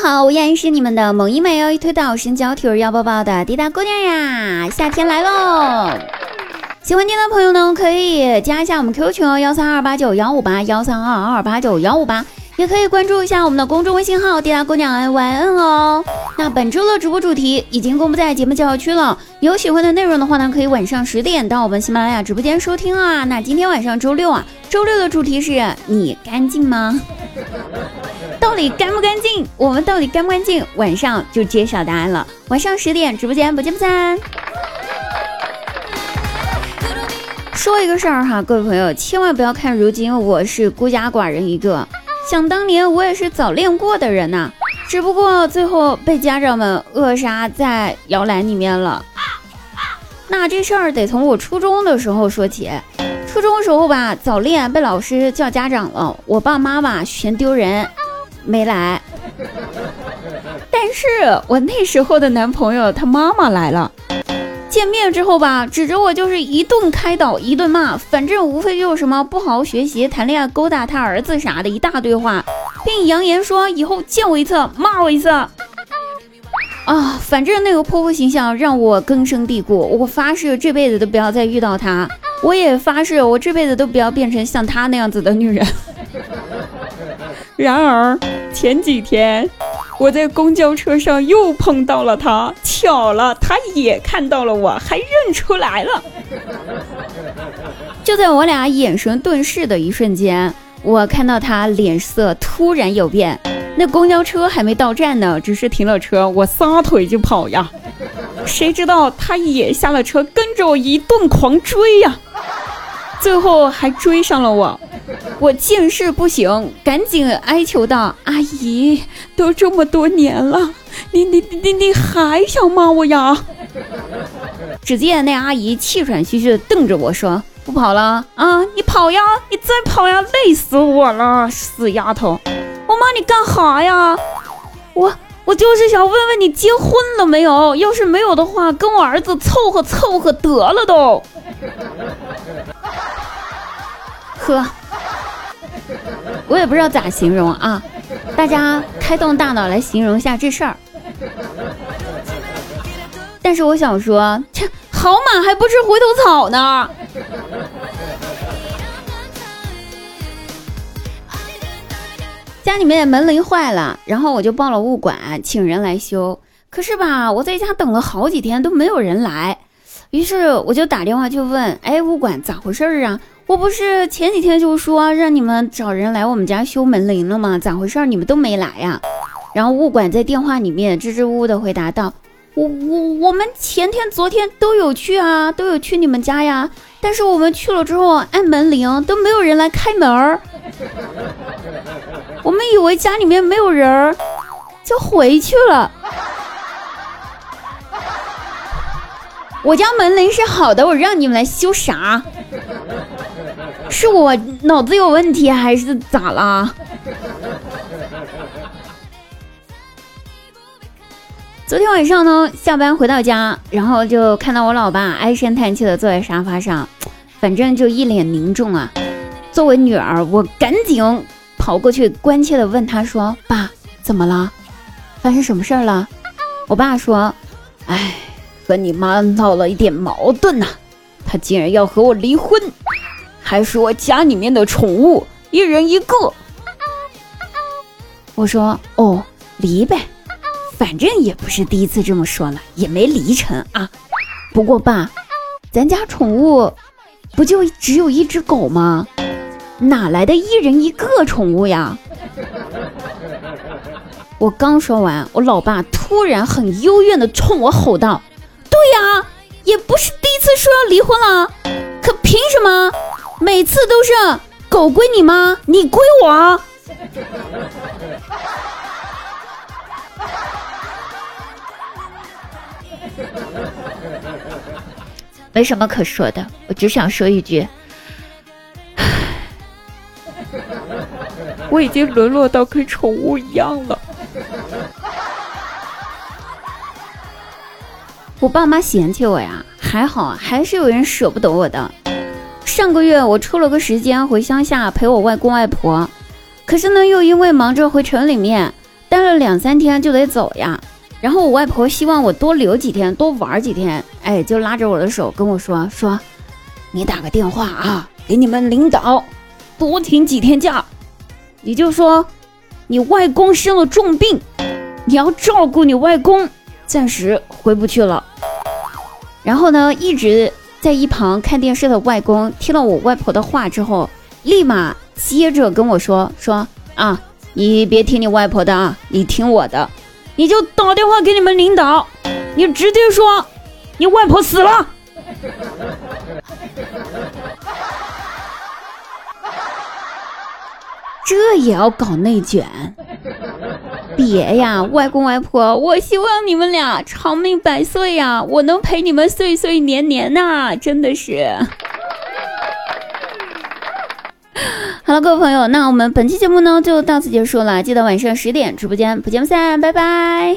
好，我依然是你们的萌一美哦，一推倒身娇腿要抱抱的滴答姑娘呀，夏天来喽！喜欢听的朋友呢，可以加一下我们 Q 群哦，幺三二八九幺五八幺三二二八九幺五八，也可以关注一下我们的公众微信号滴答姑娘 Y Y N 哦。那本周的直播主题已经公布在节目介绍区了，有喜欢的内容的话呢，可以晚上十点到我们喜马拉雅直播间收听啊。那今天晚上周六啊，周六的主题是你干净吗？到底干不干净？我们到底干不干净？晚上就揭晓答案了。晚上十点直播间不见不散。说一个事儿哈，各位朋友千万不要看，如今我是孤家寡人一个。想当年我也是早恋过的人呐，只不过最后被家长们扼杀在摇篮里面了。那这事儿得从我初中的时候说起。初中时候吧，早恋被老师叫家长了，我爸妈吧嫌丢人。没来，但是我那时候的男朋友他妈妈来了，见面之后吧，指着我就是一顿开导，一顿骂，反正无非就是什么不好好学习、谈恋爱、勾搭他儿子啥的一大堆话，并扬言说以后见我一次骂我一次。啊，反正那个泼妇形象让我根深蒂固，我发誓这辈子都不要再遇到她，我也发誓我这辈子都不要变成像她那样子的女人。然而前几天，我在公交车上又碰到了他，巧了，他也看到了我，还认出来了。就在我俩眼神对视的一瞬间，我看到他脸色突然有变。那公交车还没到站呢，只是停了车，我撒腿就跑呀。谁知道他也下了车，跟着我一顿狂追呀，最后还追上了我。我见势不行，赶紧哀求道：“阿姨，都这么多年了，你你你你还想骂我呀？”只见那阿姨气喘吁吁的瞪着我说：“不跑了啊？你跑呀！你再跑呀！累死我了，死丫头！我骂你干哈呀？我我就是想问问你结婚了没有？要是没有的话，跟我儿子凑合凑合得了都。”呵。我也不知道咋形容啊，大家开动大脑来形容一下这事儿。但是我想说，切，好马还不吃回头草呢。家里面门铃坏了，然后我就报了物管，请人来修。可是吧，我在家等了好几天都没有人来，于是我就打电话去问，哎，物管咋回事儿啊？我不是前几天就说让你们找人来我们家修门铃了吗？咋回事？你们都没来呀？然后物管在电话里面支支吾吾的回答道：“我我我们前天、昨天都有去啊，都有去你们家呀。但是我们去了之后按门铃都没有人来开门儿，我们以为家里面没有人儿，就回去了。我家门铃是好的，我让你们来修啥？”是我脑子有问题还是咋啦？昨天晚上呢，下班回到家，然后就看到我老爸唉声叹气的坐在沙发上，反正就一脸凝重啊。作为女儿，我赶紧跑过去，关切的问他说：“爸，怎么了？发生什么事儿了？”我爸说：“哎，和你妈闹了一点矛盾呐，她竟然要和我离婚。”还说家里面的宠物一人一个，我说哦，离呗，反正也不是第一次这么说了，也没离成啊。不过爸，咱家宠物不就只有一只狗吗？哪来的一人一个宠物呀？我刚说完，我老爸突然很幽怨的冲我吼道：“对呀，也不是第一次说要离婚了，可凭什么？”每次都是狗归你吗，你归我，没什么可说的，我只想说一句，我已经沦落到跟宠物一样了。我爸妈嫌弃我呀，还好，还是有人舍不得我的。上个月我抽了个时间回乡下陪我外公外婆，可是呢又因为忙着回城里面，待了两三天就得走呀。然后我外婆希望我多留几天，多玩几天，哎，就拉着我的手跟我说说，你打个电话啊，给你们领导多请几天假，你就说你外公生了重病，你要照顾你外公，暂时回不去了。然后呢，一直在一旁看电视的外公听了我外婆的话之后，立马接着跟我说说啊，你别听你外婆的啊，你听我的。你就打电话给你们领导，你直接说你外婆死了，这也要搞内卷？别呀，外公外婆，我希望你们俩长命百岁呀，我能陪你们岁岁年年呐，真的是。好了，各位朋友，那我们本期节目呢就到此结束了。记得晚上十点直播间不见不散，拜拜。